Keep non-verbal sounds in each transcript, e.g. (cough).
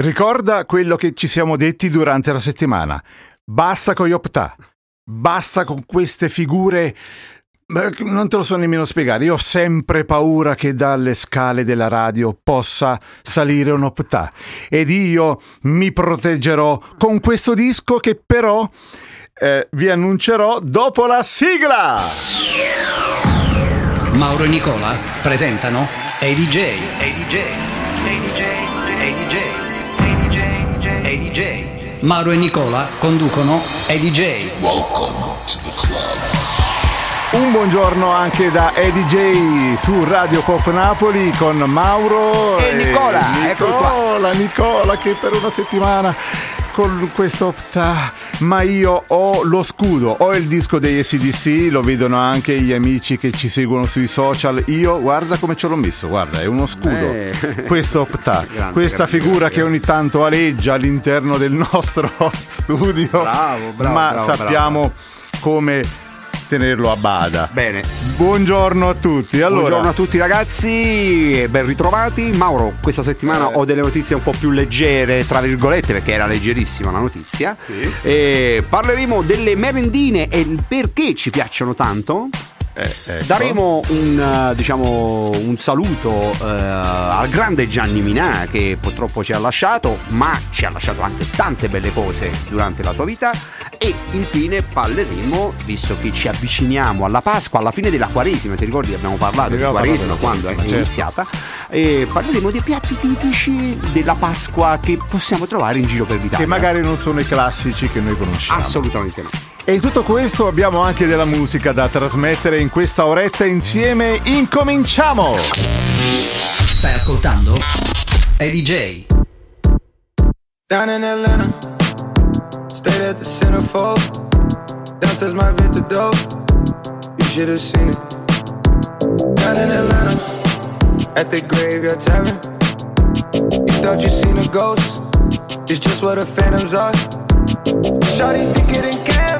Ricorda quello che ci siamo detti durante la settimana. Basta con gli optà. Basta con queste figure. Non te lo so nemmeno spiegare. Io ho sempre paura che dalle scale della radio possa salire un optà. Ed io mi proteggerò con questo disco che però eh, vi annuncerò dopo la sigla. Mauro e Nicola presentano. ADJ. ADJ. ADJ. Mauro e Nicola conducono ADJ. Un buongiorno anche da EDJ su Radio Pop Napoli con Mauro E Nicola, eccolo qua. Nicola, Nicola che per una settimana con questo optà ma io ho lo scudo, ho il disco degli SDC, lo vedono anche gli amici che ci seguono sui social. Io guarda come ce l'ho messo, guarda, è uno scudo. Eh. (laughs) Questo optà, Grande, questa grande, figura grande. che ogni tanto aleggia all'interno del nostro (laughs) studio. Bravo, bravo, ma bravo, sappiamo come tenerlo a bada. Bene, Buongiorno a tutti. Allora, buongiorno a tutti ragazzi e ben ritrovati. Mauro, questa settimana Eh. ho delle notizie un po' più leggere, tra virgolette, perché era leggerissima la notizia. Sì. E parleremo delle merendine e il perché ci piacciono tanto. Eh, ecco. Daremo un, eh, diciamo, un saluto eh, al grande Gianni Minà che purtroppo ci ha lasciato, ma ci ha lasciato anche tante belle cose durante la sua vita. E infine parleremo, visto che ci avviciniamo alla Pasqua, alla fine della Quaresima, se ricordi abbiamo parlato di Quaresima quando è certo. iniziata, e parleremo dei piatti tipici della Pasqua che possiamo trovare in giro per l'Italia. che magari non sono i classici che noi conosciamo. Assolutamente no. E in tutto questo abbiamo anche della musica da trasmettere in questa oretta insieme. Incominciamo! Stai ascoltando ADJ. Down in Atlanta, stayed at the centerfold. Downstairs my vintage dope, you should have seen it. Down in Atlanta, at the graveyard tavern. You thought you seen a ghost, it's just what the phantoms are. Shawty think it in Kevlar,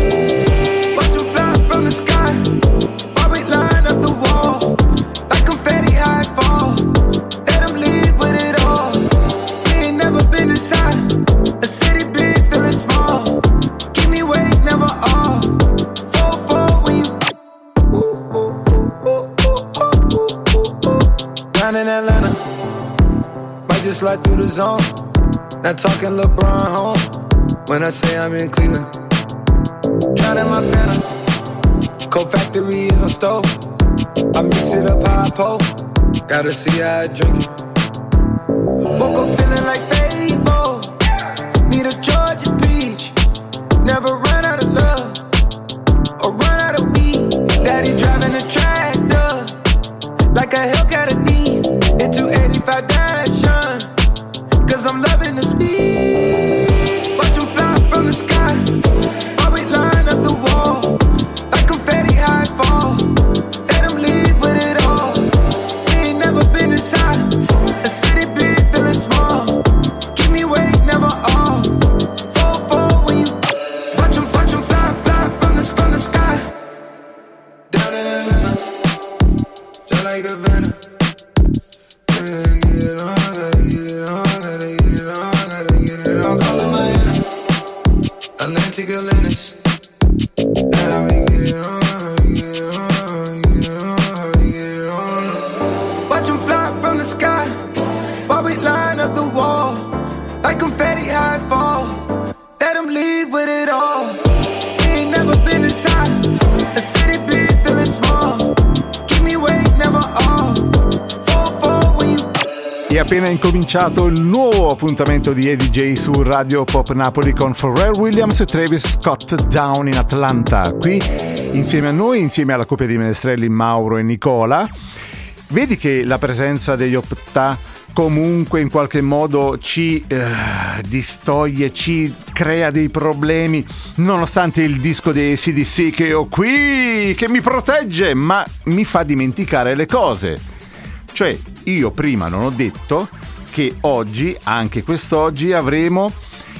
through the zone. Not talking LeBron home. When I say I'm in Cleveland. Drowning my phantom. Cold factory is my stove. I mix it up I pull. Gotta see how I drink it. Woke up feeling like Fable. Need a Georgia peach. Never run out of love. Or run out of weed. Daddy driving a tractor. Like a Hellcat a D. Into 85 Dashan. Cause I'm loving the speed. Watch 'em fly from the sky. Incominciato il nuovo appuntamento di EDJ su Radio Pop Napoli con Pharrell Williams e Travis Scott Down in Atlanta. Qui insieme a noi, insieme alla coppia di menestrelli Mauro e Nicola. Vedi che la presenza degli Opta comunque in qualche modo ci eh, distoglie, ci crea dei problemi, nonostante il disco dei CDC che ho qui, che mi protegge, ma mi fa dimenticare le cose. Cioè, io prima non ho detto che oggi, anche quest'oggi, avremo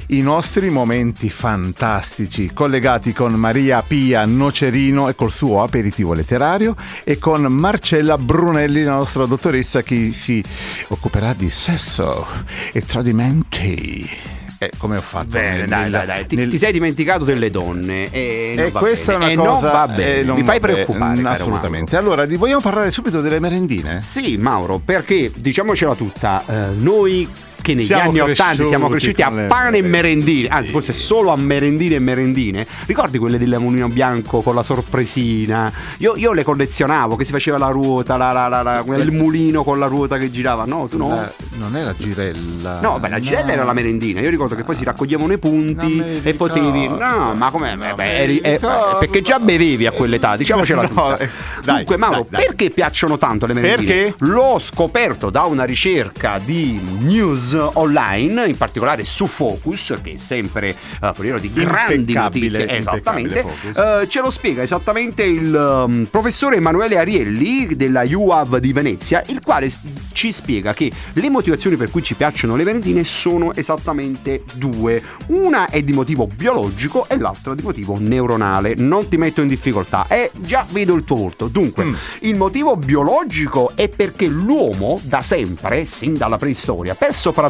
i nostri momenti fantastici collegati con Maria Pia Nocerino e col suo aperitivo letterario e con Marcella Brunelli, la nostra dottoressa che si occuperà di sesso e tradimenti. Eh, come ho fatto? Bene, nel- dai, dai, dai. Ti, nel- ti sei dimenticato delle donne. E, non e va questa bene. è una E cosa non va bene. eh, non Mi fai preoccupare. assolutamente. Allora, vogliamo parlare subito delle merendine? Sì, Mauro, perché diciamocela tutta, eh, noi che negli Siamo anni Ottanta cresciuti siamo cresciuti a pane e merendine. anzi forse solo a merendine e merendine. Ricordi quelle del mulino bianco con la sorpresina? Io, io le collezionavo, che si faceva la ruota, la- la- la- la- il mulino con la ruota che girava. No, tu no? Non è la girella. No, beh, la girella era la merendina. Io ricordo che poi si raccoglievano i punti e potevi. No, ma come? Beh, eri- eh, perché già bevevi a quell'età, diciamocela No, eh, dai, Dunque, Mauro, dai, dai. perché piacciono tanto le merendine? Perché? L'ho scoperto da una ricerca di news online, in particolare su Focus, che è sempre eh, foriero di grandi notizie. Esattamente. Eh, ce lo spiega esattamente il um, professore Emanuele Arielli della UAV di Venezia, il quale ci spiega che le motivazioni per cui ci piacciono le merendine sono esattamente due. Una è di motivo biologico e l'altra di motivo neuronale. Non ti metto in difficoltà, eh, già vedo il tuo volto. Dunque, Mm. il motivo biologico è perché l'uomo da sempre, sin dalla preistoria, per sopravvivere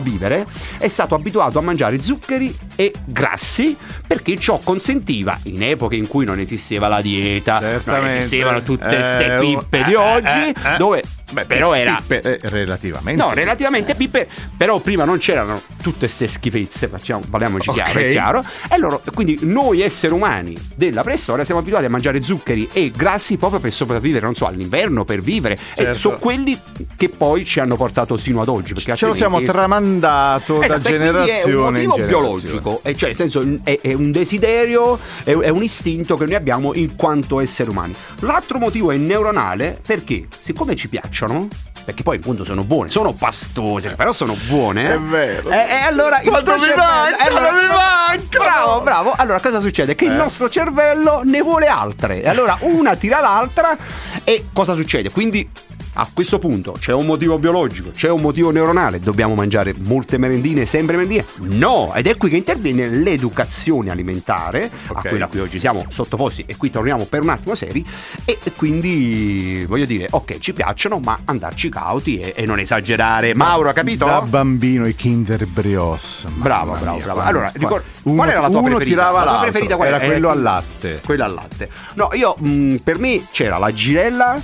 è stato abituato a mangiare zuccheri e grassi perché ciò consentiva in epoche in cui non esisteva la dieta, non esistevano tutte queste Eh, pippe eh, di eh, oggi, eh, eh. dove Beh, però era pippe, eh, relativamente. No, relativamente pippe, però prima non c'erano tutte queste schifezze, facciamo, parliamoci Ok. chiaro, è chiaro. E loro, quindi noi esseri umani della preistoria siamo abituati a mangiare zuccheri e grassi proprio per sopravvivere, non so, all'inverno, per vivere. E Certo. sono quelli che poi ci hanno portato sino ad oggi. Perché Ce lo siamo tramandato da Esatto, e quindi generazione è un motivo generazione. biologico, e cioè nel senso è, è un desiderio, è, è un istinto che noi abbiamo in quanto esseri umani. L'altro motivo è neuronale perché siccome ci piacciono, perché poi appunto sono buone, sono pastose, però sono buone. eh. È vero. E, e allora il Quanto mi cervello- mancano, allora- mi mancano! Bravo, bravo. Allora cosa succede? Che il Eh. nostro cervello ne vuole altre. E allora una tira l'altra e cosa succede? Quindi a questo punto c'è un motivo biologico, c'è un motivo neuronale, dobbiamo mangiare molte merendine, sempre merendine? No, ed è qui che interviene l'educazione alimentare, a Ok. quella a cui oggi siamo sottoposti e qui torniamo per un attimo seri e quindi voglio dire, ok, ci piacciono, ma andarci cauti e, e non esagerare. Mauro, ha capito? Da bambino i Kinder Brios. Bravo, bravo, bravo. Allora, ricor- uno, qual era la tua uno preferita? tirava La tua preferita qual era era? quello Eh, al latte. Quella al latte. No, io mh, per me c'era la girella.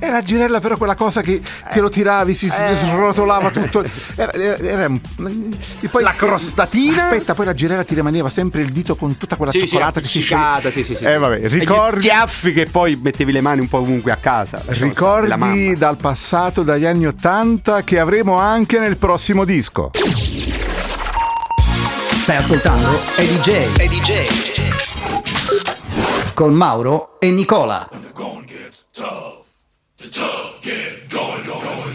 E la girella però quella cosa che, che lo tiravi, si, si Eh. srotolava tutto. (laughs) Era, era- era un- e poi, La crostatina. Aspetta, poi la girella ti rimaneva sempre il dito con tutta quella cioccolata che si scioglieva. sì, sì, sì. Eh vabbè, E gli ricordi, schiaffi che poi mettevi le mani un po' ovunque a casa. Ricordi dal passato, dagli anni Ottanta, che avremo anche nel prossimo disco. Stai ascoltando Eddie J. Eddie J. Con Mauro e Nicola. Yeah. Oh, baby. Do, do, do.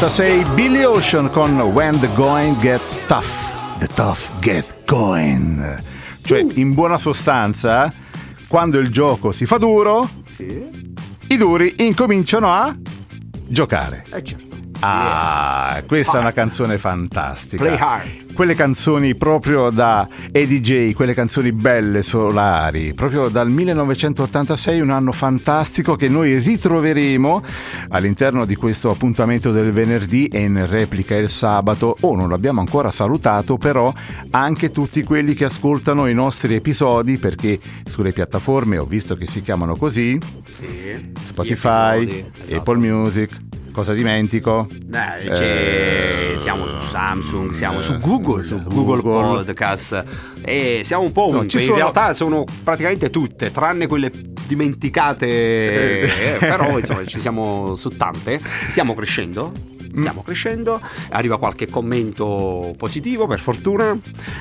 1986 Billy Ocean con When the Going Gets Tough. The Tough Get Going. Cioè, in buona sostanza, quando il gioco si fa duro, i duri incominciano a giocare. Eh certo. Ah, questa è una canzone fantastica. Play hard. Quelle canzoni proprio da Eddie J, quelle canzoni belle, solari, proprio dal 1986, un anno fantastico che noi ritroveremo all'interno di questo appuntamento del venerdì e in replica il sabato. Oh, non l'abbiamo ancora salutato, però anche tutti quelli che ascoltano i nostri episodi, perché sulle piattaforme ho visto che si chiamano così, Sì. Spotify, episodi, esatto. Apple Music, cosa dimentico? C'è- Eh, siamo su Samsung, siamo su eh, Google, su Google, Google. Podcast e siamo un po' ovunque. ci In sono- realtà sono praticamente tutte, tranne quelle dimenticate, eh, però insomma ci siamo su tante. Stiamo crescendo. Mm. Stiamo crescendo, arriva qualche commento positivo per fortuna.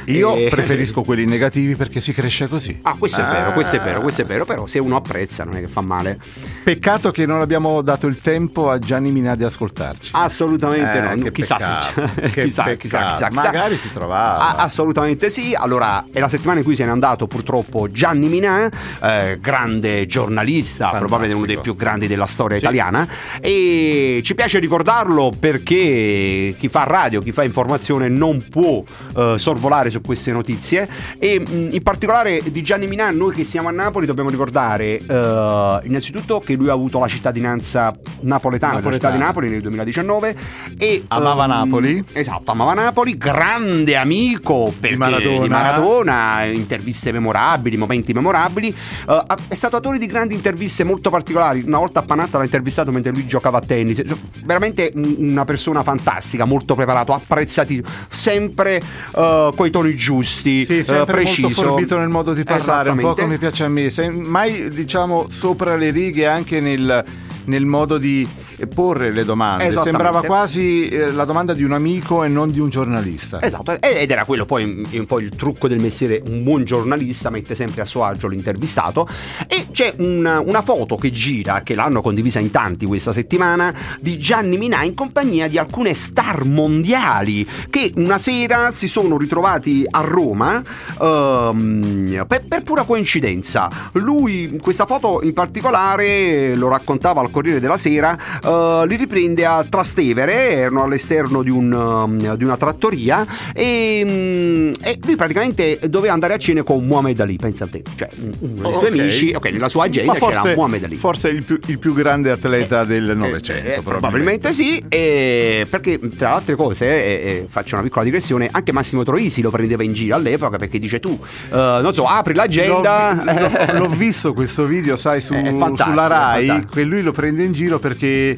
Io E- preferisco quelli negativi perché si cresce così. Ah, questo è vero, questo è vero, Ah. questo è vero, però se uno apprezza non è che fa male. Peccato che non abbiamo dato il tempo a Gianni Minà di ascoltarci. Assolutamente Eh, no, chissà peccato, se (laughs) che chissà, chissà, chissà, chissà. Magari si trovava. Ah, assolutamente sì. Allora, è la settimana in cui se n'è andato purtroppo Gianni Minà, eh, grande giornalista, Fantastico. probabilmente uno dei più grandi della storia Sì. italiana. E ci piace ricordarlo perché chi fa radio, chi fa informazione non può eh, sorvolare su queste notizie. E mh, in particolare di Gianni Minà, noi che siamo a Napoli dobbiamo ricordare eh, innanzitutto che lui ha avuto la cittadinanza napoletana, della città Napoletana. di Napoli nel 2019 e Amava ehm, Napoli. Esatto, amava Napoli, grande amico perché- Maradona. di Maradona, interviste memorabili, momenti memorabili. Eh, è stato autore di grandi interviste molto particolari. Una volta a Panatta l'ha intervistato mentre lui giocava a tennis. Cioè, Veramente un- una persona fantastica, molto preparato, apprezzati, sempre eh, coi toni giusti, Sì, sempre preciso. molto forbito nel modo di parlare, un po' come piace a me, Se- mai diciamo sopra le righe anche nel, nel modo di porre le domande. Sembrava quasi eh, la domanda di un amico e non di un giornalista. Esatto, ed era quello poi un po' il trucco del mestiere, un buon giornalista mette sempre a suo agio l'intervistato e c'è una, una foto che gira, che l'hanno condivisa in tanti questa settimana, di Gianni Minà in compagnia di alcune star mondiali che una sera si sono ritrovati a Roma ehm, per, per pura coincidenza. Lui, questa foto in particolare, lo raccontava al Corriere della Sera, eh, li riprende a Trastevere, erano all'esterno di, un, um, di una trattoria e, mm, e lui praticamente doveva andare a cena con Muhammad Ali, pensa a te, cioè uno dei suoi Ok. amici, ok, nella sua agenda Ma c'era forse, Muhammad Ali. forse il più, il più grande atleta del Eh, Novecento. eh, probabilmente sì, e perché tra altre cose, eh, eh, faccio una piccola digressione, anche Massimo Troisi lo prendeva in giro all'epoca perché dice tu, eh, non so, apri l'agenda. L'ho, l'ho- l'ho (laughs) visto questo video, sai, su- sulla Rai, che lui lo prende in giro perché...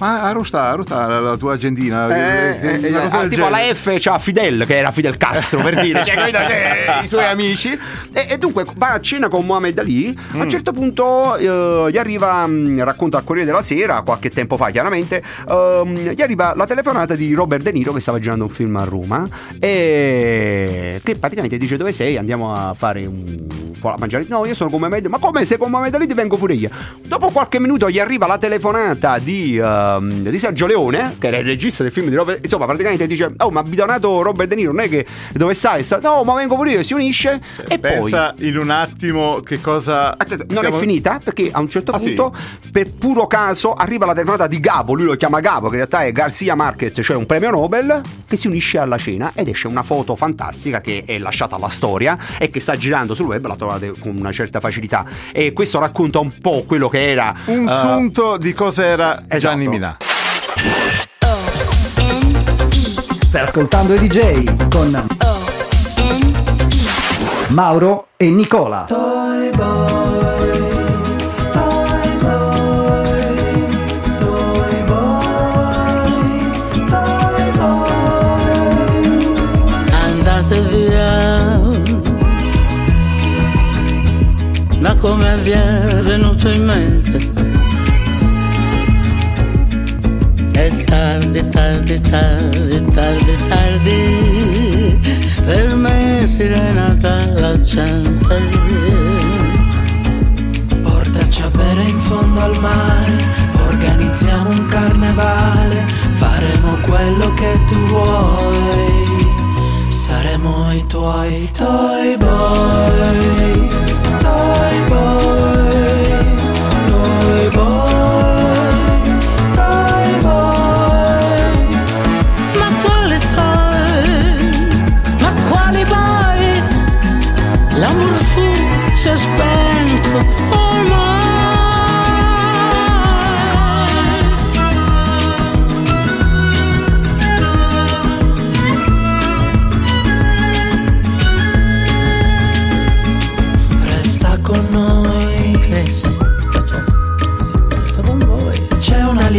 Ma Arusta, Arusta, la, la tua agendina. Eh, eh, eh, ah, tipo genere. alla F c'ha Fidel che era Fidel Castro per (laughs) dire. Cioè, capito? Cioè, i suoi amici. E, e dunque va a cena con Mohamed Ali. A Mm. un certo punto eh, gli arriva mh, racconta al Corriere della Sera qualche tempo fa chiaramente ehm, gli arriva la telefonata di Robert De Niro che stava girando un film a Roma e che praticamente dice dove sei? Andiamo a fare un a mangiare. No io sono con Mohamed. Ma come? Sei con Mohamed Ali? Ti vengo pure io. Dopo qualche minuto gli arriva la telefonata di, ehm, di Sergio Leone che era il regista del film di Robert insomma praticamente dice oh ma bidonato Robert De Niro non è che dove stai Sta- no ma vengo pure io si unisce e poi Pensa in un attimo che cosa... Aspetta, non stiamo- è finita perché a un certo Ah, sì? punto, per puro caso, arriva la telefonata di Gabo. Lui lo chiama Gabo, che in realtà è Garcia Marquez, cioè un premio Nobel, che si unisce alla cena ed esce una foto fantastica che è lasciata alla storia e che sta girando sul web. La trovate con una certa facilità. E questo racconta un po' quello che era Un eh, sunto di cosa era esatto. Gianni Minà. Stai ascoltando i DJ con Mauro e Nicola. andate via. Ma come vi è venuto in mente? Tardi, tardi, tardi, tardi, tardi, per me sirena tra la gente. Portaci a bere in fondo al mare, organizziamo un carnevale ne vale, faremo quello che tu vuoi. Saremo i tuoi toy boy, toy boy, toy boy,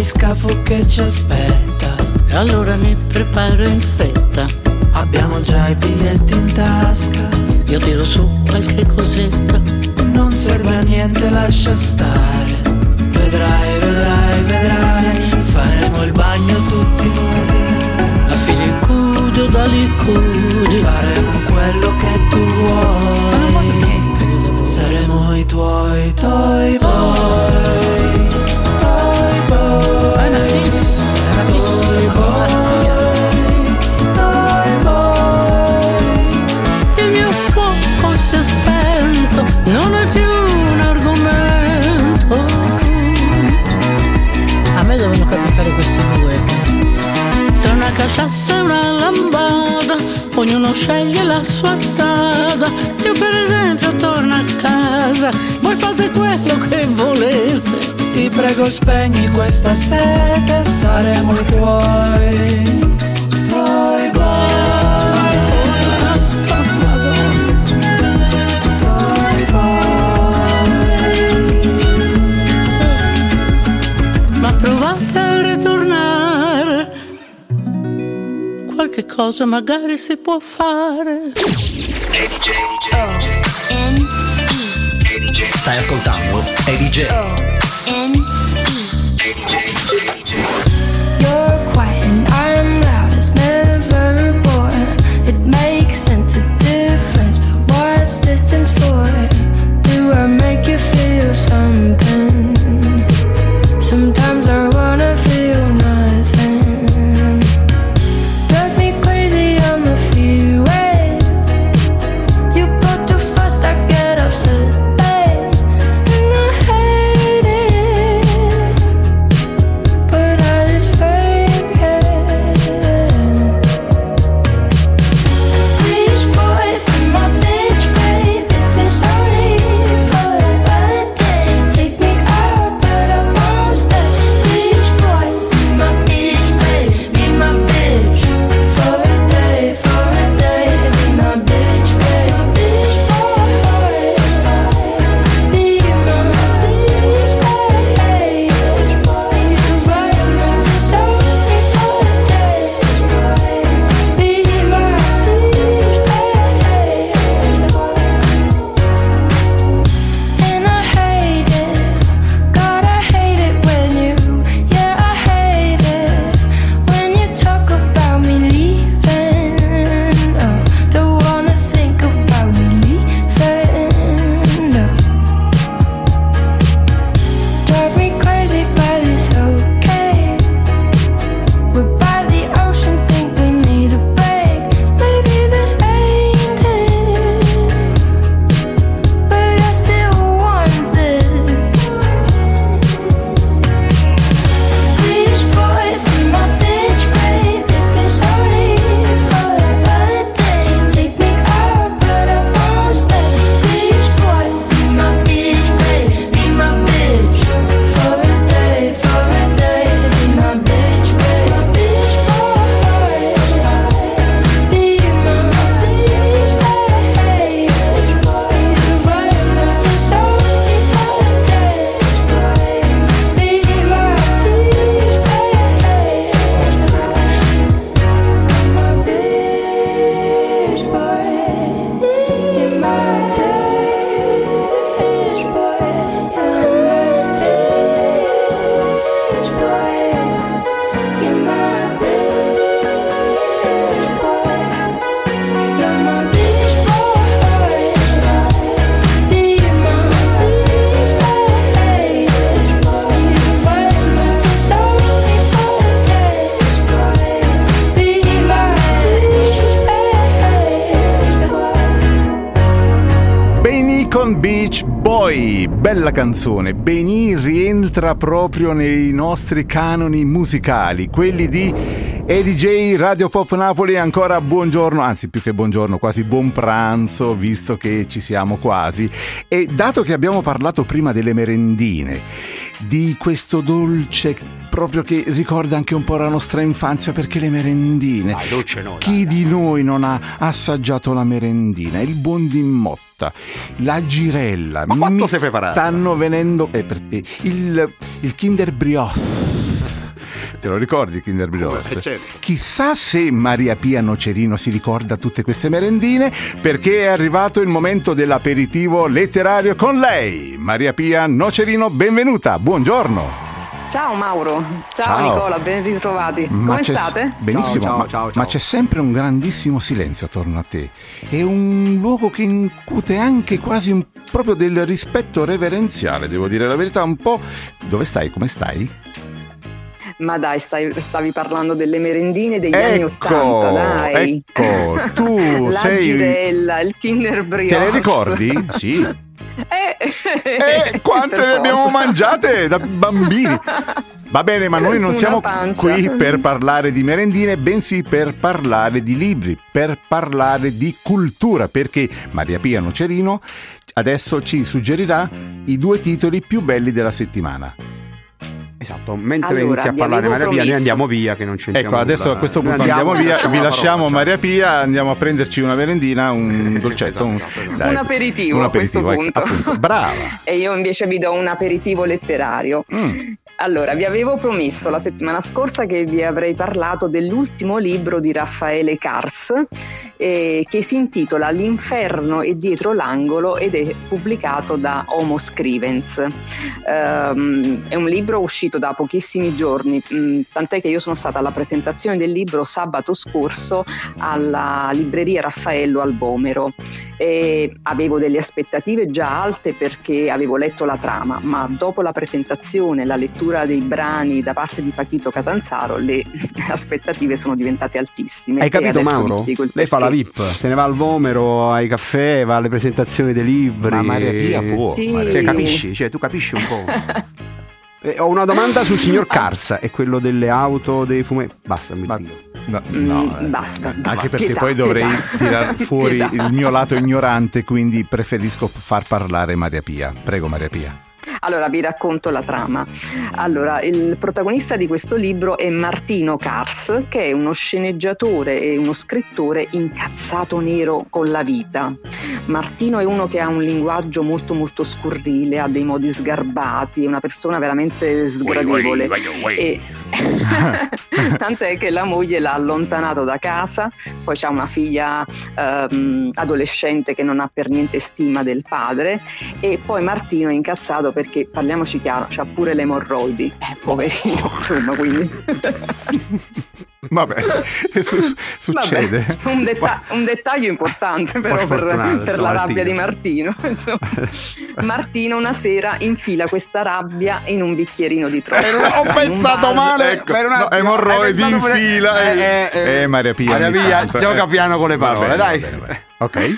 Aliscafo che ci aspetta. E allora mi preparo in fretta. Abbiamo già i biglietti in tasca. Io tiro su qualche cosetta. Non serve a niente, lascia stare. Vedrai, vedrai, vedrai. Faremo il bagno tutti nudi. La filicudo da licudi. Faremo quello che tu vuoi. Saremo i tuoi toy sceglie la sua strada. Io per esempio torno a casa, voi fate quello che volete. Ti prego spegni questa sete, saremo i tuoi. Qualche cosa magari si può fare. Stai ascoltando Eddie J. bella canzone, Beni rientra proprio nei nostri canoni musicali, quelli di EDJ Radio Pop Napoli. Ancora buongiorno, anzi più che buongiorno, quasi buon pranzo, visto che ci siamo quasi. E dato che abbiamo parlato prima delle merendine, di questo dolce proprio che ricorda anche un po' la nostra infanzia, perché le merendine. Dai, dolce no, Chi dai, di noi non ha assaggiato la merendina? Il buon di motta, la girella. Ma quanto mi sei preparato? Stanno venendo eh, perché il, il Kinder Brioche. Te lo ricordi Kinder Brioche? Eh, certo. Chissà se Maria Pia Nocerino si ricorda tutte queste merendine perché è arrivato il momento dell'aperitivo letterario con lei. Maria Pia Nocerino, benvenuta, buongiorno. Ciao Mauro, ciao, Ciao. Nicola, ben ritrovati. Ma Come state? Benissimo, Ciao, ma, ciao, ciao, ma ciao. c'è sempre un grandissimo silenzio attorno a te. È un luogo che incute anche quasi un- proprio del rispetto reverenziale, devo dire la verità, un po'... Dove stai? Come stai? Ma dai, stai- stavi parlando delle merendine degli anni Ecco, Ottanta, dai. ecco, tu (laughs) La sei... girella, il Kinder Brioche. Te le ricordi? Sì. (laughs) Eh, E quante ne abbiamo mangiate da bambini? Va bene, ma noi non Una siamo pancia. qui per parlare di merendine, bensì per parlare di libri, per parlare di cultura, perché Maria Pia Nocerino adesso ci suggerirà i due titoli più belli della settimana. Esatto, mentre Allora, inizia a parlare Maria Pia, noi andiamo via che non c'entriamo Ecco, adesso nulla. a questo punto andiamo, via, lasciamo vi la lasciamo parola, Maria Pia, andiamo a prenderci una merendina, un (laughs) dolcetto, un, esatto, esatto. dai, Un aperitivo un a questo aperitivo, ecco, punto. appunto. Brava. (laughs) E io invece vi do un aperitivo letterario. Mm. Allora, vi avevo promesso la settimana scorsa che vi avrei parlato dell'ultimo libro di Raffaele Cars, eh, che si intitola L'inferno è dietro l'angolo ed è pubblicato da Homo Scrivens. Ehm, è un libro uscito da pochissimi giorni, mh, tant'è che io sono stata alla presentazione del libro sabato scorso alla libreria Raffaello al Vomero e avevo delle aspettative già alte perché avevo letto la trama, ma dopo la presentazione, la lettura dei brani da parte di Pachito Catanzaro, le (laughs) aspettative sono diventate altissime. Hai e capito Mauro? Lei fa la. VIP, se ne va al Vomero, ai caffè, va alle presentazioni dei libri. Ma Maria Pia può. Sì. Maria Cioè, capisci? Cioè, tu capisci un po'. (laughs) Eh, ho una domanda sul signor Cars, è quello delle auto, dei fumetti. Basta, mi Ma- ritiro. No, Mm, no, eh, basta, Anche basta. perché Pietà, poi dovrei pietà. tirar (laughs) fuori Pietà. il mio lato ignorante, quindi preferisco far parlare Maria Pia. Prego Maria Pia. Allora vi racconto la trama. Allora, il protagonista di questo libro è Martino Cars, che è uno sceneggiatore e uno scrittore incazzato nero con la vita. Martino è uno che ha un linguaggio molto molto scurrile, ha dei modi sgarbati, è una persona veramente sgradevole. E... (laughs) Tant'è che la moglie l'ha allontanato da casa, poi c'ha una figlia ehm, adolescente che non ha per niente stima del padre e poi Martino è incazzato perché, parliamoci chiaro, c'ha pure le emorroidi, eh, poverino, insomma, quindi... (laughs) Vabbè, (laughs) su- succede. Vabbè, un, detta- un dettaglio importante però per, per insomma, la rabbia di Martino. (laughs) (laughs) Martino. una sera infila questa rabbia in un bicchierino di troppo. Ho pensato male. Ecco, per un no, emorroidi in pure- fila. Eh, eh, eh, eh, Maria Pia. Maria Pia, tanto, gioca eh. piano con le parole, bene, dai. bene, bene. Ok.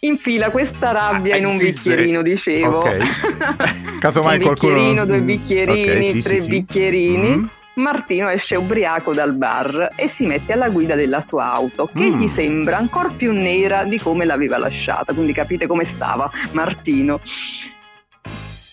infila questa rabbia in un Eh, sì. bicchierino, dicevo. Ok. Casomai un qualcuno- bicchierino, due Mm, bicchierini, ok, sì, tre sì, sì. bicchierini. Martino esce ubriaco dal bar e si mette alla guida della sua auto, che Mm. gli sembra ancora più nera di come l'aveva lasciata. Quindi capite come stava Martino.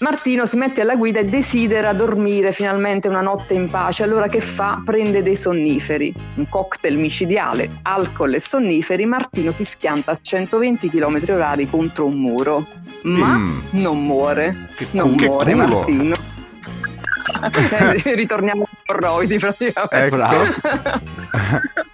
Martino si mette alla guida e desidera dormire finalmente una notte in pace. Allora che fa? Prende dei sonniferi, un cocktail micidiale, alcol e sonniferi. Martino si schianta a 120 km orari contro un muro, ma Mm. non muore. non che muore culo. Martino. (laughs) Eh, Ritorniamo corroidi praticamente. Ecco. (laughs)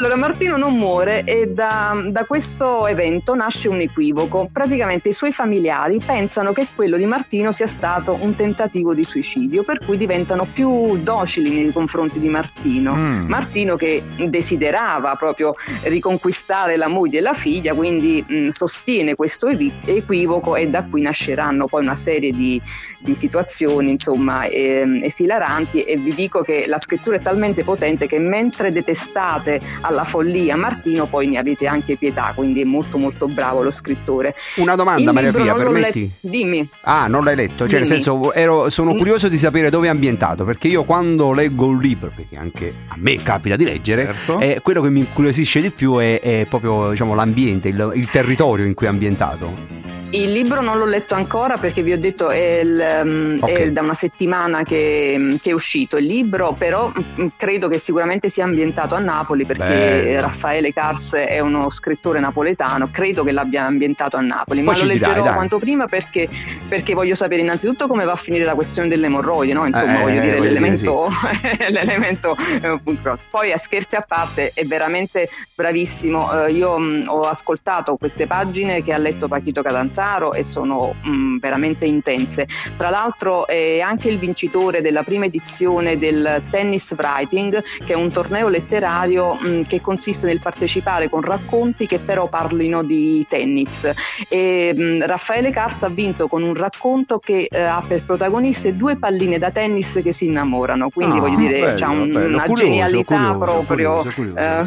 Allora Martino non muore e da, da questo evento nasce un equivoco. Praticamente i suoi familiari pensano che quello di Martino sia stato un tentativo di suicidio, per cui diventano più docili nei confronti di Martino. Mm. Martino che desiderava proprio riconquistare la moglie e la figlia, quindi mh, sostiene questo equivoco e da qui nasceranno poi una serie di, di situazioni insomma ehm, esilaranti e vi dico che la scrittura è talmente potente che mentre detestate alla follia. Martino poi ne avete anche pietà, quindi è molto molto bravo lo scrittore. Una domanda, Il Maria Pia, permetti? letto- Dimmi. Ah, non l'hai letto? Cioè, nel Dimmi. senso, ero- sono curioso di sapere dove è ambientato, perché io quando leggo un libro, perché anche a me capita di leggere, Certo. eh, quello che mi incuriosisce di più è, è proprio diciamo, l'ambiente, il, il territorio in cui è ambientato. Il libro non l'ho letto ancora perché vi ho detto è, il, um, Ok. è da una settimana che, che è uscito il libro, però mm, credo che sicuramente sia ambientato a Napoli perché Bello. Raffaele Cars è uno scrittore napoletano, credo che l'abbia ambientato a Napoli, Poi ma lo dirai, leggerò dai. quanto prima perché, perché voglio sapere innanzitutto come va a finire la questione dell'emorroide, no? insomma Eh, voglio dire voglio dire, l'elemento, (laughs) l'elemento eh. Poi a scherzi a parte è veramente bravissimo, Eh, io ho ascoltato queste pagine che ha letto Pachito Catanzaro e sono mh, veramente intense. Tra l'altro è anche il vincitore della prima edizione del Tennis Writing, che è un torneo letterario mh, che consiste nel partecipare con racconti che però parlino di tennis. E, mh, Raffaele Cars ha vinto con un racconto che eh, ha per protagoniste due palline da tennis che si innamorano, quindi Ah, voglio dire bello, c'ha un- bello. una Curioso, genialità curioso, proprio. curioso, eh,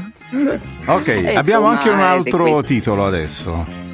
Ok, (laughs) abbiamo insomma, anche un è altro titolo adesso.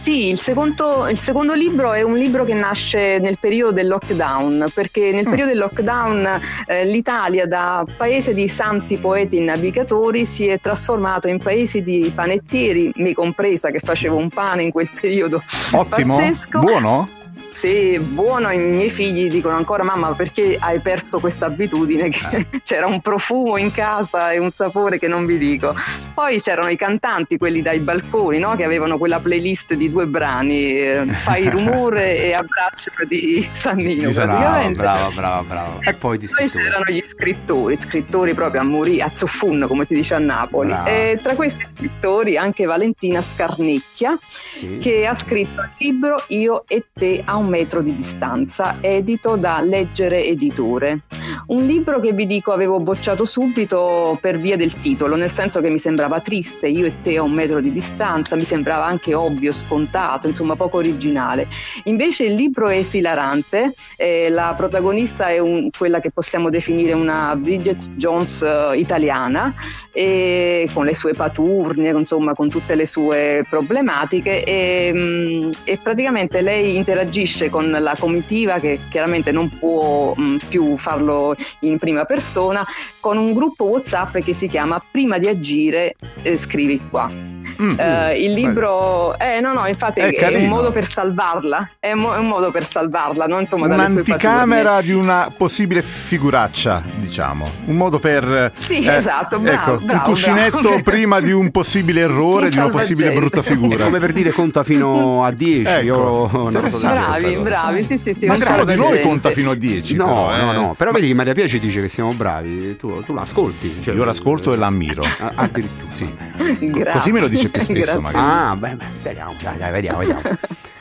Sì, il secondo, il secondo libro è un libro che nasce nel periodo del lockdown, perché nel Mm. periodo del lockdown eh, l'Italia da paese di santi poeti e navigatori si è trasformato in paese di panettieri, me compresa che facevo un pane in quel periodo Ottimo, pazzesco. buono? Sì, buono, i miei figli dicono ancora mamma perché hai perso questa abitudine che (laughs) c'era un profumo in casa e un sapore che non vi dico. Poi c'erano i cantanti, quelli dai balconi, no? che avevano quella playlist di due brani, eh, Fai (laughs) rumore e Abbraccio di Sannino Bravo, bravo, bravo, bravo. E poi di Poi c'erano gli scrittori, scrittori proprio a morire, a zuffun come si dice a Napoli. E tra questi scrittori anche Valentina Scarnecchia, Sì. che ha scritto il libro Io e te a un metro di distanza, edito da Leggere Editore. Un libro che vi dico avevo bocciato subito per via del titolo, nel senso che mi sembrava triste, io e te a un metro di distanza, mi sembrava anche ovvio, scontato, insomma poco originale. Invece il libro è esilarante, eh, la protagonista è un- quella che possiamo definire una Bridget Jones eh, italiana, e con le sue paturnie, insomma con tutte le sue problematiche e, mm, e praticamente lei interagisce con la comitiva che chiaramente non può mm, più farlo in prima persona con un gruppo WhatsApp che si chiama Prima di agire eh, scrivi qua. Mm. Eh, il libro, eh, no, no, infatti È è, un modo per salvarla, è, mo- è un modo per salvarla, no? Insomma. Un'anticamera di una possibile figuraccia, diciamo. Un modo per. Sì, esatto, bravo, ecco, un bravo, cuscinetto bravo. prima di un possibile errore, Un di una possibile brutta È figura. come per dire conta fino a 10. Ecco, io non lo so questa Bravi, bravi, sì, sì, sì. Ma un nessuno di noi conta fino a 10. No, però, no, eh. no. Però vedi che Maria Pia ci dice che siamo bravi. Tu, tu l'ascolti. cioè- Io l'ascolto e l'ammiro. Ah, Addirittura. Sì. Così me lo dice più spesso, Grazie. magari. Ah, beh, beh, vediamo, dai, dai, vediamo, vediamo. (laughs)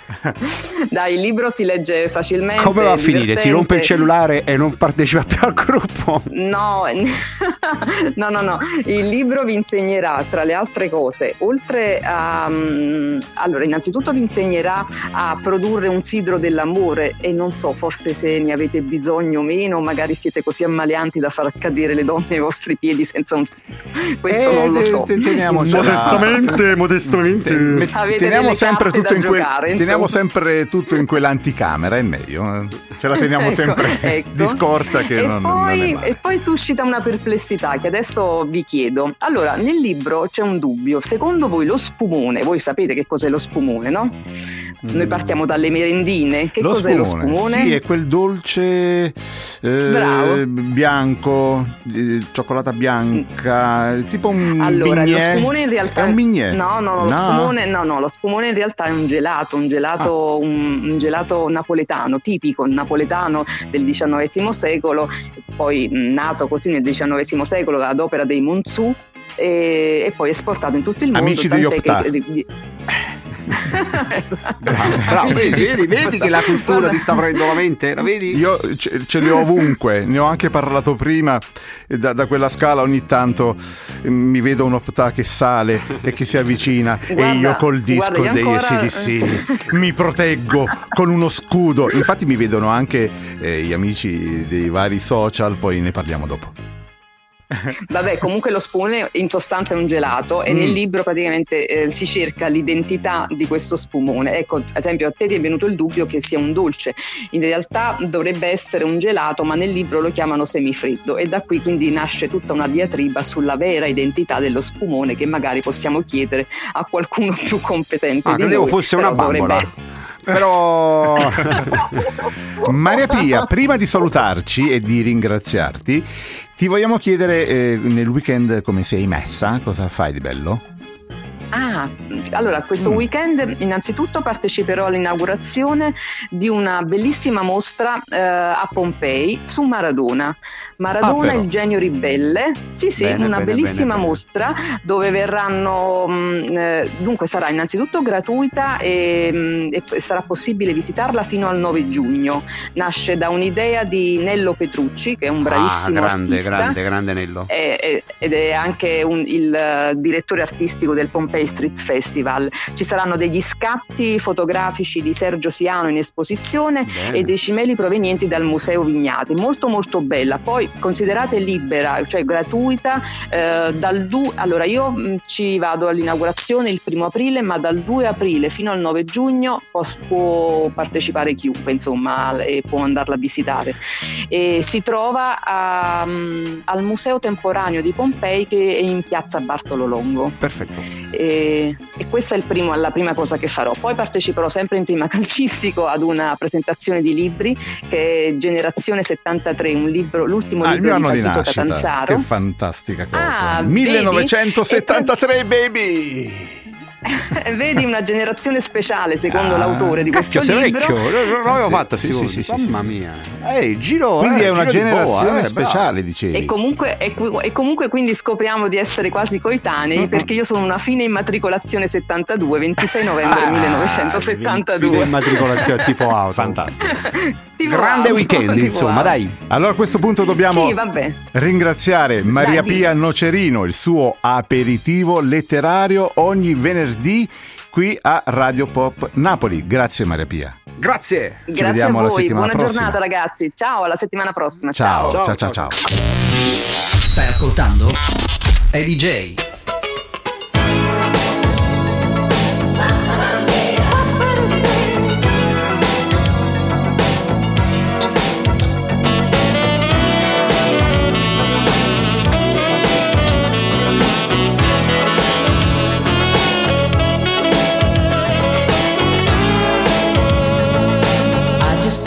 (laughs) Dai, il libro si legge facilmente. Come va a finire? Si rompe il cellulare e non partecipa più al gruppo? No, (laughs) no, no, no. Il libro vi insegnerà, tra le altre cose, oltre a... mm, allora, innanzitutto vi insegnerà a produrre un sidro dell'amore e non so, forse se ne avete bisogno o meno, magari siete così ammaleanti da far cadere le donne ai vostri piedi senza un sidro. Questo Eh, non lo te- so. te- teniamocela. Modestamente, modestamente. Teniamo sempre tutto in quel- giocare, teniamo insomma. sempre tutto in quell'anticamera, è meglio. eh. Ce la teniamo Ecco, sempre ecco. di scorta che e non, non poi, male. e poi suscita una perplessità che adesso vi chiedo. Allora, nel libro c'è un dubbio. Secondo voi lo spumone, voi sapete che cos'è lo spumone, no? Noi partiamo dalle merendine. Che lo cos'è spumone, lo spumone? Sì, è quel dolce eh, bianco, eh, cioccolata bianca, tipo un Allora, bignè. lo spumone in realtà È un bignè? No, no, no, lo spumone, no, no, lo spumone in realtà è un gelato, un gelato, Ah. un, un gelato napoletano, tipico napoletano del XIX secolo, poi nato così nel XIX secolo ad opera dei Monzù e, e poi esportato in tutto il mondo. Amici tant'è Optà. che- di- di-. Bravo, bravo, vedi, vedi, vedi che la cultura Guarda- ti sta prendendo la mente? La vedi? Io ce, ce li ho ovunque, ne ho anche parlato prima, e da, da quella scala ogni tanto eh, mi vedo un optà che sale e che si avvicina e Guarda, io col disco guarda, dei ancora- ACDC (laughs) mi proteggo con uno scudo. Infatti mi vedono anche eh, gli amici dei vari social, poi ne parliamo dopo. (laughs) Vabbè, comunque lo spumone in sostanza è un gelato e Mm. nel libro praticamente eh, si cerca l'identità di questo spumone. Ecco, ad esempio a te ti è venuto il dubbio che sia un dolce, in realtà dovrebbe essere un gelato, ma nel libro lo chiamano semifreddo e da qui quindi nasce tutta una diatriba sulla vera identità dello spumone che magari possiamo chiedere a qualcuno (laughs) più competente Ah, credevo noi, fosse una bambola. dovrebbe- Però (laughs) Maria Pia, prima di salutarci e di ringraziarti, ti vogliamo chiedere eh, nel weekend come sei messa? Cosa fai di bello? Ah, allora questo Mm. weekend innanzitutto parteciperò all'inaugurazione di una bellissima mostra eh, a Pompei su Maradona. Maradona, Ah, il genio ribelle. Sì, sì, Bene, una bene, bellissima bene, mostra dove verranno, mh, eh, dunque sarà innanzitutto gratuita e, mh, e sarà possibile visitarla fino al 9 giugno. Nasce da un'idea di Nello Petrucci, che è un bravissimo ah, grande, artista. grande, grande Nello. È- è- ed è anche un- il eh, direttore artistico del Pompei Street Festival. Ci saranno degli scatti fotografici di Sergio Siano in esposizione Bene. e dei cimeli provenienti dal Museo Vignati. Molto molto bella. Poi considerate libera, cioè gratuita. eh, dal du- allora io mh, ci vado all'inaugurazione il primo aprile, ma dal 2 aprile fino al 9 giugno pos- può partecipare chiunque, insomma, e può andarla a visitare e si trova a, mm, al Museo Temporaneo di Pompei che è in piazza Bartolo Longo. Perfetto. E, e questa è il primo- la prima cosa che farò. Poi parteciperò sempre in tema (laughs) calcistico ad una presentazione di libri che è Generazione 73, un libro, l'ultimo Ah, il libro mio anno di Tito nascita. Catanzaro. Che fantastica cosa. Ah, vedi? 1973, baby! Vedi una generazione speciale secondo Ah, l'autore di questo Cacchio, sei libro. vecchio. Non l'avevo fatta, sì, sì, sì, sì, Mamma sì, mia. Ehi, giro. Quindi eh, è una giro di boa, generazione eh, speciale, dicevi. E comunque, e, e comunque quindi scopriamo di essere quasi coetanei Mm-mm. perché io sono una fine immatricolazione 72, 26 novembre Ah, 1972. fine immatricolazione tipo auto. (laughs) Fantastico. Tipo Grande auto, weekend, tipo insomma, auto. dai. Allora a questo punto dobbiamo Sì, vabbè. ringraziare Maria Dai, Pia Nocerino, il suo aperitivo letterario ogni venerdì qui a Radio Pop Napoli. Grazie Maria Pia. Grazie. Grazie a vediamo la voi, settimana buona prossima. giornata ragazzi. Ciao, alla settimana prossima. Ciao, ciao, Ciao, ciao, ciao. ciao. Stai ascoltando? È DJ.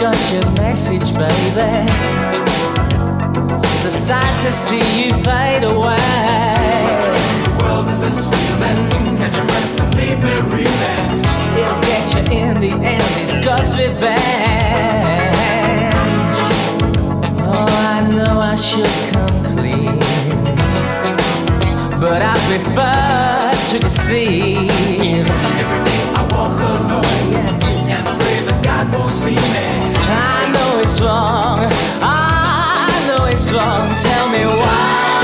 Got your message, baby. It's a sight to see you fade away. The World is a screaming, catch your breath and leave me reeling. It'll get you in the end, it's God's revenge. Oh, I know I should come clean, but I prefer to deceive. I know it's wrong. I know it's wrong. Tell me why.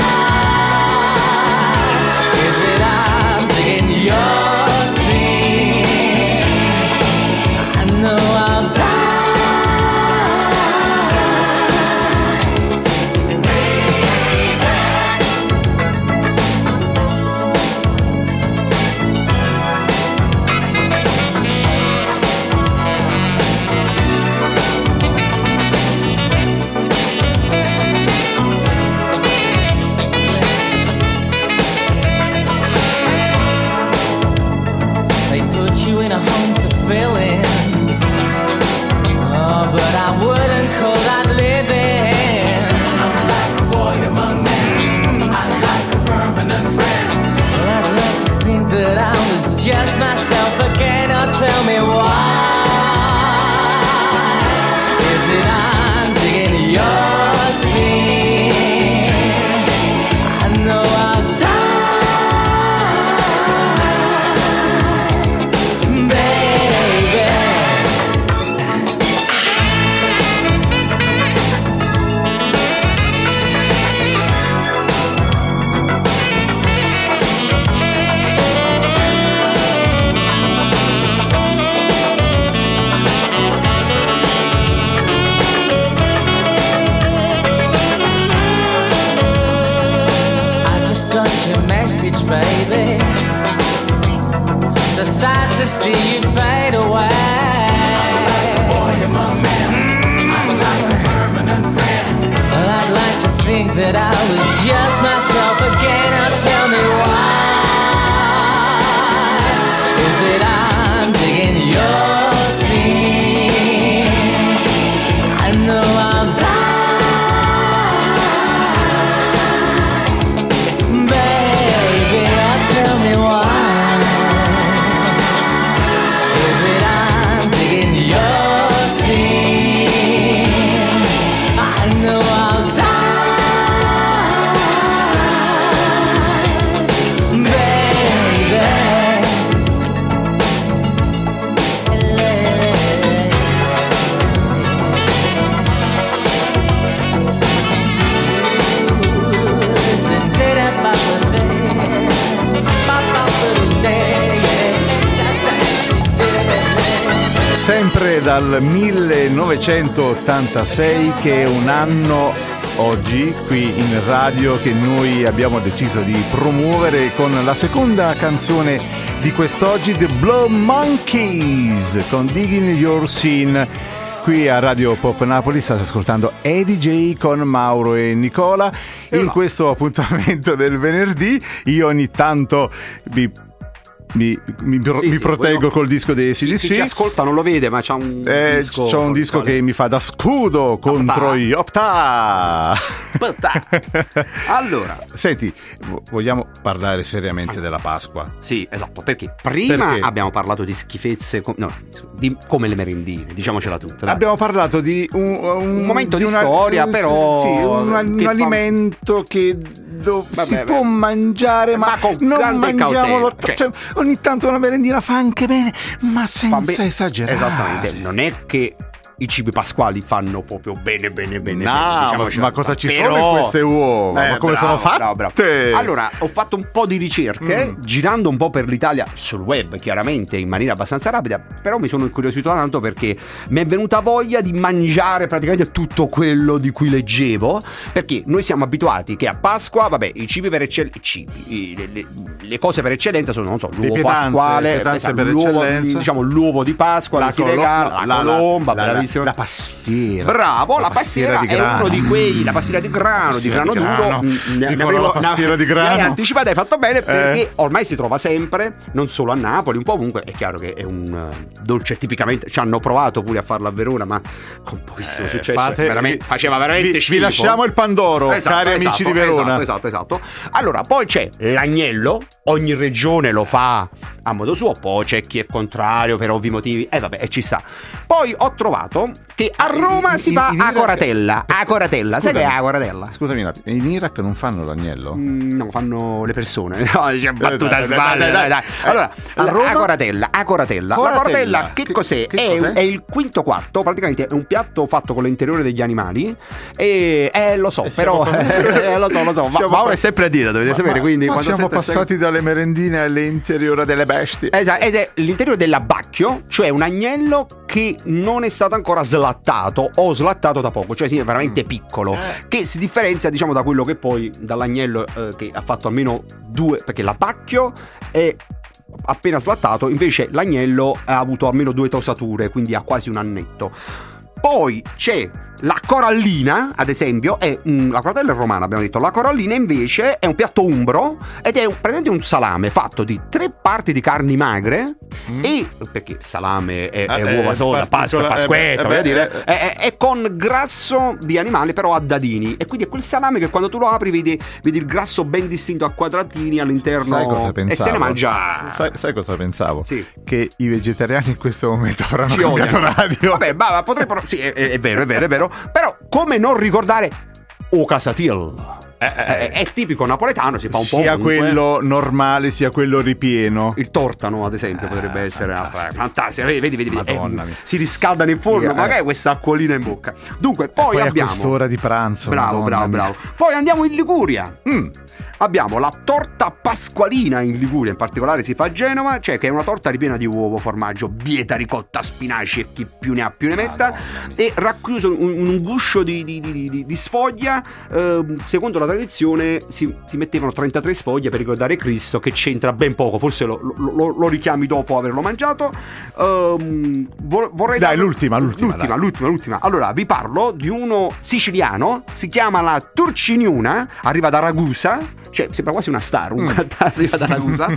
Sempre dal 1986 che è un anno oggi qui in radio che noi abbiamo deciso di promuovere con la seconda canzone di quest'oggi The Blow Monkeys con Digging Your Scene. Qui a Radio Pop Napoli state ascoltando Eddie J con Mauro e Nicola. In questo appuntamento del venerdì io ogni tanto vi mi, mi- Sì, mi sì, proteggo quello- col disco dei Chi, chi ci CDC. ascolta non lo vede, ma c'ha un Eh, disco. c'ho un disco che mi fa da scudo contro gli Opta. (laughs) Allora, Senti, vo- vogliamo parlare seriamente della Pasqua? sì, esatto, perché prima Perché? abbiamo parlato di schifezze, no, di come le merendine, diciamocela tutta. dai. Abbiamo parlato di un, Un momento di storia, però, Sì, un, un che fa- alimento che do- Vabbè, si beh. può mangiare, ma, Ma con non mangiamolo. cautela, cioè, ogni tanto una merendina fa anche bene, ma senza esagerare. Esattamente, non è che i cibi pasquali fanno proprio bene, bene, bene. No, bene, ma- ma cosa ci sono in queste uova? Ma come sono fatte? bravo, bravo. Allora, ho fatto un po' di ricerche, Mm. girando un po' per l'Italia, sul web chiaramente, in maniera abbastanza rapida, però mi sono incuriosito tanto perché mi è venuta voglia di mangiare praticamente tutto quello di cui leggevo, perché noi siamo abituati che a Pasqua, vabbè, i cibi per eccellenza, le, le- le cose per eccellenza sono, non so, l'uovo pietanze, pasquale, pietanze esatto, per l'uovo, diciamo l'uovo di Pasqua, La che si colo- regala, la, colomba, la, la, bravissimo. la pastiera. Bravo, la, pastiera, di è uno di quei, la pastiera di grano, di Pastiera grano, di duro. grano. mm, ne- ne Dicono avevo- la pastiera di grano. Ne hai anticipata, hai fatto bene perché Eh. ormai si trova sempre, non solo a Napoli, un po' ovunque. È chiaro che è un eh, dolce tipicamente. Ci hanno provato pure a farlo a Verona, ma con pochissimo Eh, successo. fate- veramente- vi- faceva veramente vi- vi lasciamo il Pandoro, cari amici di Verona. Esatto, esatto, esatto. Allora, poi c'è l'agnello, ogni regione lo fa a modo suo, poi c'è chi è contrario per ovvi motivi, e vabbè, e ci sta. Poi ho trovato che a Roma in- si in a coratella, a coratella, sai che è a coratella? Scusami un attimo, in Iraq non fanno l'agnello? Mm, No, fanno le persone. (laughs) No, c'è battuta dai, dai, sbaglia. dai, Dai, dai. dai. Eh, Allora, a Roma? a coratella, a coratella. La Coratella. che, Che- cos'è? che è, cos'è? è il quinto quarto, praticamente è un piatto fatto con l'interiore degli animali. E eh, lo so, E però (laughs) eh, lo so, lo so. Ma Mauro pa- è sempre a dita, dovete Ma- sapere. ma- Quindi ma quando siamo passati dalle merendine all'interiore delle bestie. Esatto, ed è l'interiore dell'abbacchio, cioè un agnello che non è stato ancora slattato o slattato da poco, cioè sì, è veramente piccolo, che si differenzia diciamo da quello che poi dall'agnello eh, che ha fatto almeno due, perché l'abbacchio è appena slattato, invece l'agnello ha avuto almeno due tosature, quindi ha quasi un annetto. Poi c'è la corallina, ad esempio, è mm, la corallina è romana, abbiamo detto. La corallina invece è un piatto umbro ed è un, praticamente un salame fatto di tre parti di carni magre e perché salame è, è Mm. Ah, uova eh, sola, Pasqua, eh, Pasquetta, eh, dire, eh. è, è- è con grasso di animale però a dadini e quindi è quel salame che quando tu lo apri vedi, vedi il grasso ben distinto a quadratini all'interno Sai cosa pensavo? e se ne mangia Sai, sai cosa pensavo? Sì. Che i vegetariani in questo momento avranno Ci cambiato radio. Vabbè, ma, ma potrei. Sì, è, è- è vero, è vero, è vero. Però, come non ricordare O Casatil? È, è tipico napoletano, si fa un po' sia quello normale sia quello ripieno. Il tortano, ad esempio, potrebbe essere fantastico. Vedi, vedi, vedi, vedi. Madonna Eh, mia. si riscalda nel forno, Eh. magari questa acquolina in bocca. Dunque, poi, Poi abbiamo. quest'ora di pranzo. Bravo, Madonna bravo, mia. bravo. Poi andiamo in Liguria. Mm. Abbiamo la torta pasqualina in Liguria, in particolare si fa a Genova, cioè che è una torta ripiena di uovo, formaggio, bieta, ricotta, spinaci e chi più ne ha più ne metta, e racchiuso in un, un guscio di, di- di- di- sfoglia, ehm, secondo la tradizione si, si mettevano 33 sfoglie per ricordare Cristo, che c'entra ben poco, forse lo, lo- lo- richiami dopo averlo mangiato. Vor- vorrei Dai, darvi- l'ultima, l'ultima, l'ultima, dai. l'ultima, l'ultima. Allora, vi parlo di uno siciliano, si chiama la Turciniuna, arriva da Ragusa, cioè sembra quasi una star, un Mm. arriva da Ragusa,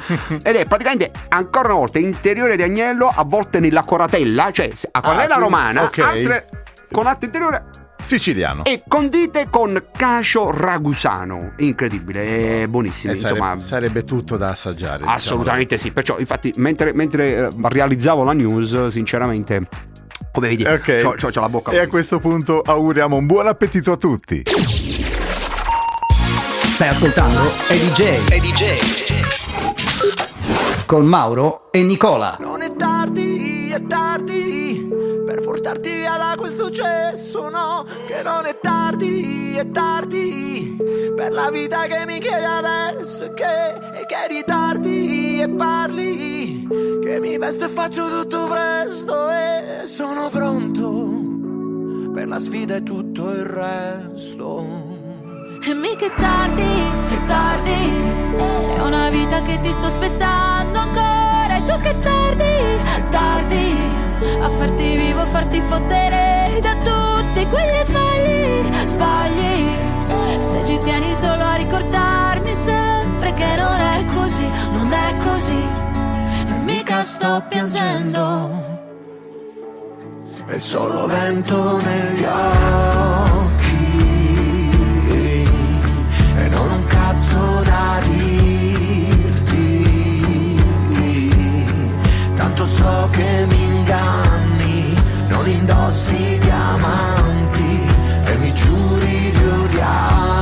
ed è praticamente ancora una volta interiore di agnello avvolte nella coratella, cioè acquarella Ah, quindi- romana, ok. altre con latte interiore Siciliano. e condite con cacio ragusano. Incredibile, è buonissimo. Eh, sarebbe, insomma, sarebbe tutto da assaggiare. diciamo. assolutamente sì. Perciò, infatti, mentre, mentre, eh, realizzavo la news, sinceramente, come vedi, Ok. c'ho, c'ho- c'ho la bocca. E a questo punto auguriamo un buon appetito a tutti. Stai ascoltando Eddie J. Eddie J. Con Mauro e Nicola. Non è tardi, è tardi per portarti via da questo cesso, no, che non è tardi, è tardi per la vita che mi chiedi adesso che, e che ritardi e parli, che mi vesto e faccio tutto presto e sono pronto per la sfida e tutto il resto. E mica è tardi, è tardi. È una vita che ti sto aspettando ancora. E tu che tardi, tardi. A farti vivo, a farti fottere Da tutti quegli sbagli, sbagli. Se ci tieni solo a ricordarmi sempre Che non è così, non è così. E mica sto piangendo. È solo vento negli occhi da dirti. Tanto so che mi inganni, non indossi diamanti e mi giuri di odiarmi.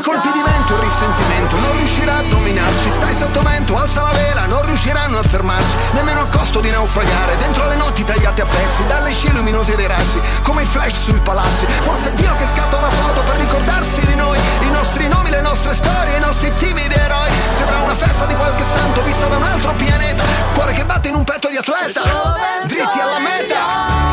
A colpi di vento il risentimento non riuscirà a dominarci. Stai sotto vento, alza la vela, non riusciranno a fermarci. Nemmeno a costo di naufragare Dentro le notti tagliate a pezzi Dalle scie luminose dei razzi Come i flash sui palazzi. Forse è Dio che scatta una foto per ricordarsi di noi I nostri nomi, le nostre storie, i nostri timidi eroi. Sembra una festa di qualche santo vista da un altro pianeta. Cuore che batte in un petto di atleta. Dritti alla meta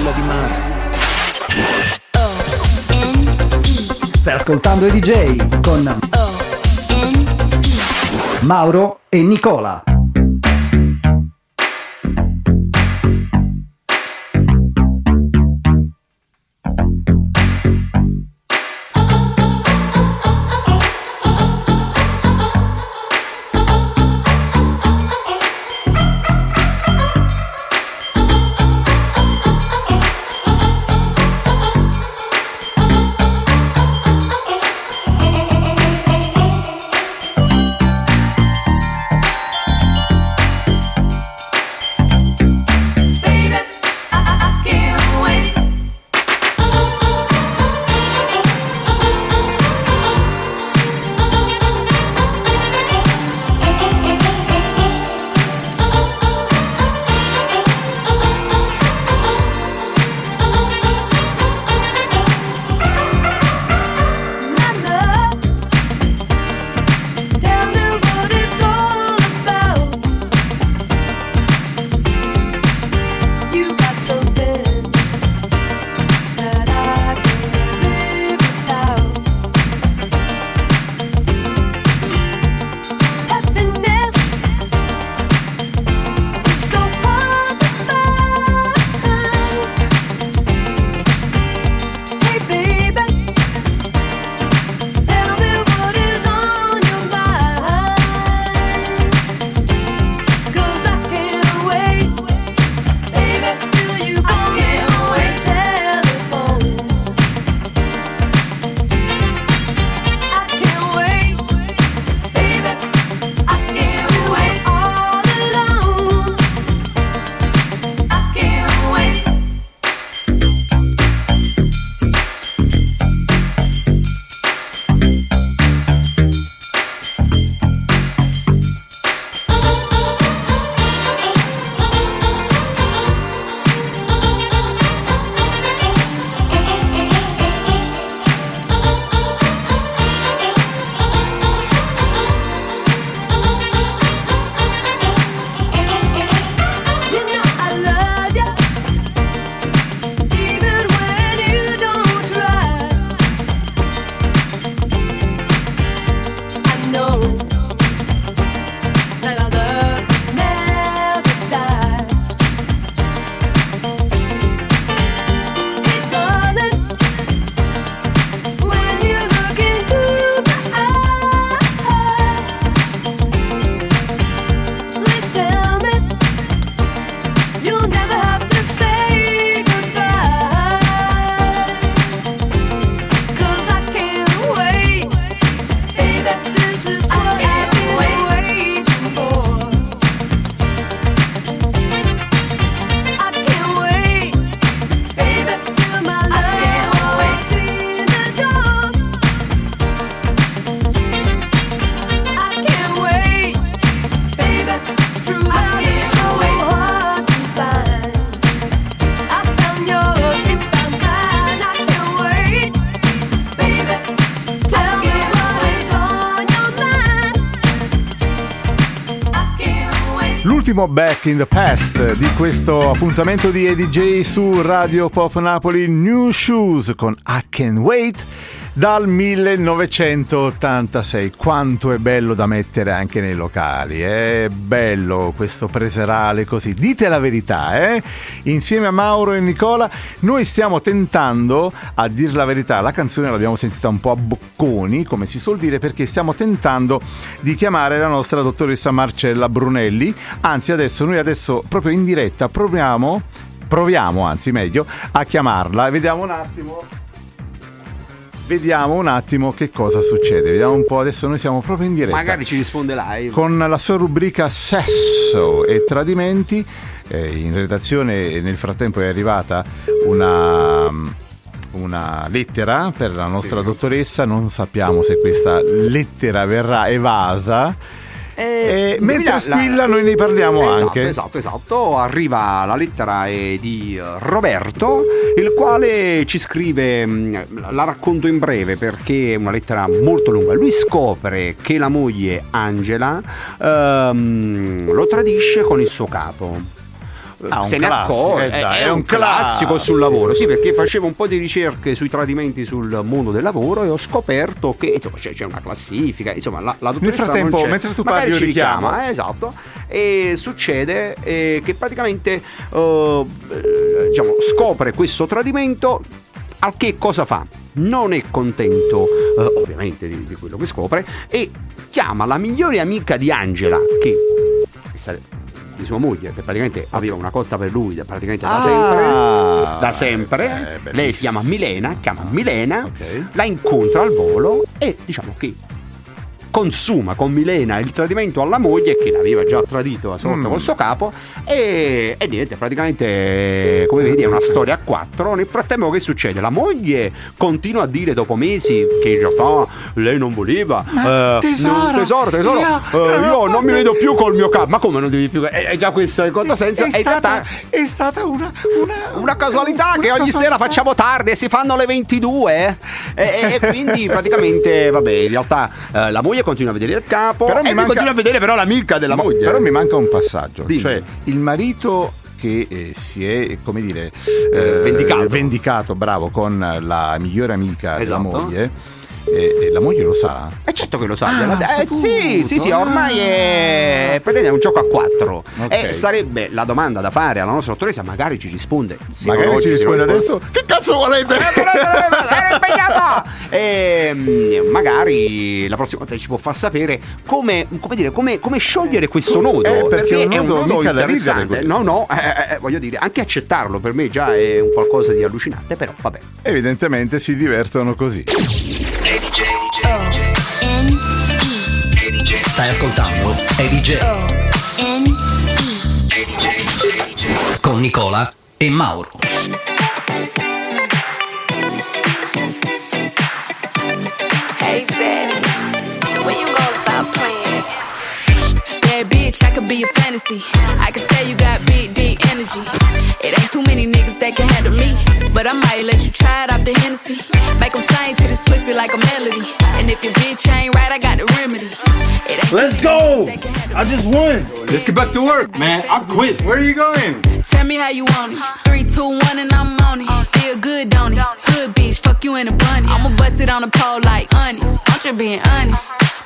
stella di mare Stai ascoltando Eddie J. Con Mauro e Nicola. L'ultimo Back in the Past di questo appuntamento di EDJ su Radio Pop Napoli New Shoes con I Can Wait dal 1986. Quanto è bello da mettere anche nei locali, è bello questo preserale così. Dite la verità, eh? Insieme a Mauro e Nicola, noi stiamo tentando, a dir la verità, la canzone l'abbiamo sentita un po' a bocconi, come si suol dire, perché stiamo tentando di chiamare la nostra dottoressa Marcella Brunelli. Anzi, adesso noi adesso proprio in diretta proviamo proviamo anzi meglio a chiamarla vediamo un attimo vediamo un attimo che cosa succede. Vediamo un po', adesso noi siamo proprio in diretta. Magari ci risponde live. Con la sua rubrica Sesso e Tradimenti. Eh, in redazione nel frattempo è arrivata una, una lettera per la nostra Sì. dottoressa. Non sappiamo se questa lettera verrà evasa. E mentre la- squilla noi ne parliamo esatto, anche. Esatto, esatto. Arriva la lettera eh, di eh, Roberto, il quale ci scrive, mh, la racconto in breve perché è una lettera molto lunga. Lui scopre che la moglie Angela ehm, lo tradisce con il suo capo. Ah, Se ne accorge, eh, dai, è, è un classico classico. sul lavoro. Sì, perché facevo un po' di ricerche sui tradimenti sul mondo del lavoro e ho scoperto che insomma, c'è, c'è una classifica. Insomma, la, la dottoressa frattempo, non c'è. mentre tu parli, io ci richiamo. richiama, eh, esatto. E succede eh, che praticamente eh, eh, diciamo, scopre questo tradimento. Al che cosa fa? Non è contento, eh, ovviamente, di, di quello che scopre, e chiama la migliore amica di Angela, che di sua moglie, che praticamente aveva una cotta per lui da, praticamente da Ah, sempre. Da eh, sempre. bellissimo. Lei si chiama Milena, chiama Milena, Ok. la incontra al volo e diciamo che consuma con Milena il tradimento alla moglie che l'aveva già tradito a sua volta Mm. col suo capo e, e niente praticamente come vedi è una storia a quattro. Nel frattempo che succede? La moglie continua a dire dopo mesi che in realtà lei non voleva eh, tesoro, tesoro tesoro io- eh, io non mi vedo più col mio capo. Ma come non devi più? È, è già questo il controsenso e in realtà è stata una, una, una casualità una che ogni sera facciamo tardi e si fanno le 22 e, e- e quindi (laughs) praticamente vabbè in realtà eh, la moglie continua a vedere il capo Però mi manca- continua a vedere però l'amica della Ma- moglie Però mi manca un passaggio. Dimmi. Cioè, il marito che eh, si è, come dire, Eh, vendicato. vendicato, bravo, con la migliore amica Esatto. della moglie. E, e la moglie lo sa? E certo che lo sa, Ah, ha eh, sì, sì, sì, ormai ah. è, praticamente è un gioco a quattro. Ok. E sarebbe la domanda da fare alla nostra dottoressa, magari ci risponde. Se Magari ci risponde risponde- adesso. Che cazzo volete? Era (laughs) impegnato! E mm, magari la prossima volta ci può far sapere come, come dire, come, come sciogliere questo nodo. Eh, perché è un nodo interessante. No, no, eh, eh, voglio dire, anche accettarlo per me già è un qualcosa di allucinante, però vabbè. Evidentemente si divertono così. Stai ascoltando Eddie J con Nicola e Mauro. Hey, Daddy, when you gonna stop playing? Bad bitch, I could be a fantasy. I can tell you got deep energy. It ain't too many niggas that can handle me. But I might let you try it off the Hennessy. Make 'em sing to this pussy like a melody. And if your bitch ain't right, I got the remedy. It ain't Let's go! niggas that can handle I just won. Let's get back to work, man. I quit. Where are you going? Tell me how you want it. Three, two, one, and I'm on it. Feel good, don't it? Hood bitch, fuck you in a bunny. I'ma bust it on the pole like honest. I'm just being honest.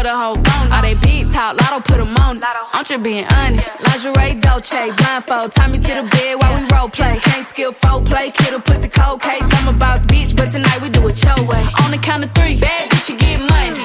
For the whole bonus. All they big talk, lotto put 'em on it. I'm just being honest. Lingerie, Dolce, blindfold. Tie me to the bed while we role play. Can't skill folk play, kid a pussy cold case. I'm a boss bitch, but tonight we do it your way. On the count of three, bad bitch, you get money.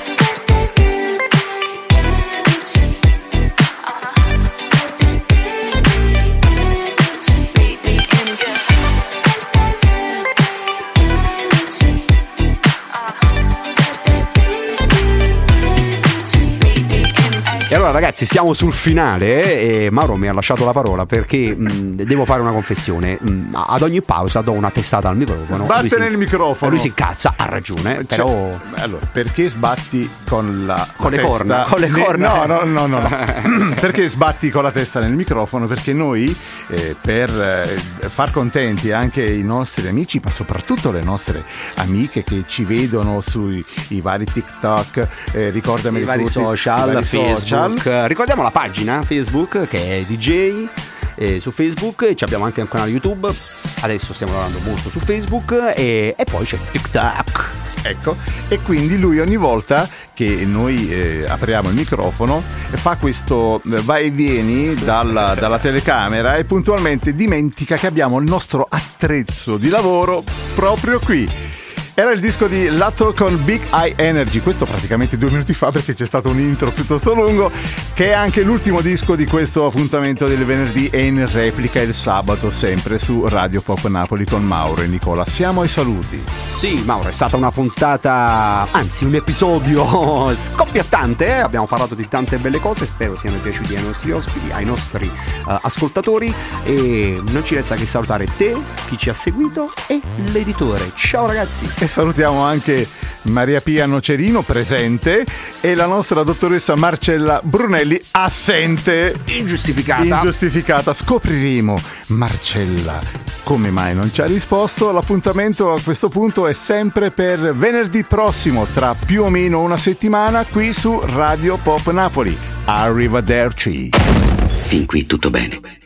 E allora ragazzi siamo sul finale eh, e Mauro mi ha lasciato la parola perché mh, devo fare una confessione. Mh, ad ogni pausa do una testata al microfono. Sbatte Lui si- nel microfono. Lui si incazza, ha ragione, Cioè, però... allora, perché sbatti con la Con la le testa corna, con le ne- corna. No, no, no, no. no. (laughs) perché sbatti con la testa nel microfono? Perché noi eh, per eh, far contenti anche i nostri amici, ma soprattutto le nostre amiche che ci vedono sui i vari TikTok, eh, ricordami I vari tutti, social, i vari Facebook. social. Ricordiamo la pagina Facebook che è DJ eh, su Facebook e ci abbiamo anche un canale YouTube. Adesso stiamo lavorando molto su Facebook e, e poi c'è TikTok. Ecco, e quindi lui ogni volta che noi eh, apriamo il microfono fa questo eh, vai e vieni dalla, dalla telecamera e puntualmente dimentica che abbiamo il nostro attrezzo di lavoro proprio qui. Era il disco di Lato con Big Eye Energy, questo praticamente due minuti fa perché c'è stato un intro piuttosto lungo, che è anche l'ultimo disco di questo appuntamento del venerdì e in replica il sabato sempre su Radio Pop Napoli con Mauro e Nicola. Siamo ai saluti. Sì, Mauro, è stata una puntata, anzi un episodio (laughs) scoppiettante, eh? abbiamo parlato di tante belle cose, spero siano piaciuti ai nostri ospiti, ai nostri eh, ascoltatori e non ci resta che salutare te, chi ci ha seguito e l'editore. Ciao ragazzi! E salutiamo anche Maria Pia Nocerino presente e la nostra dottoressa Marcella Brunelli assente. Ingiustificata. Ingiustificata. Scopriremo, Marcella, come mai non ci ha risposto. L'appuntamento a questo punto è sempre per venerdì prossimo, tra più o meno una settimana, qui su Radio Pop Napoli. Arrivederci. Fin qui tutto bene.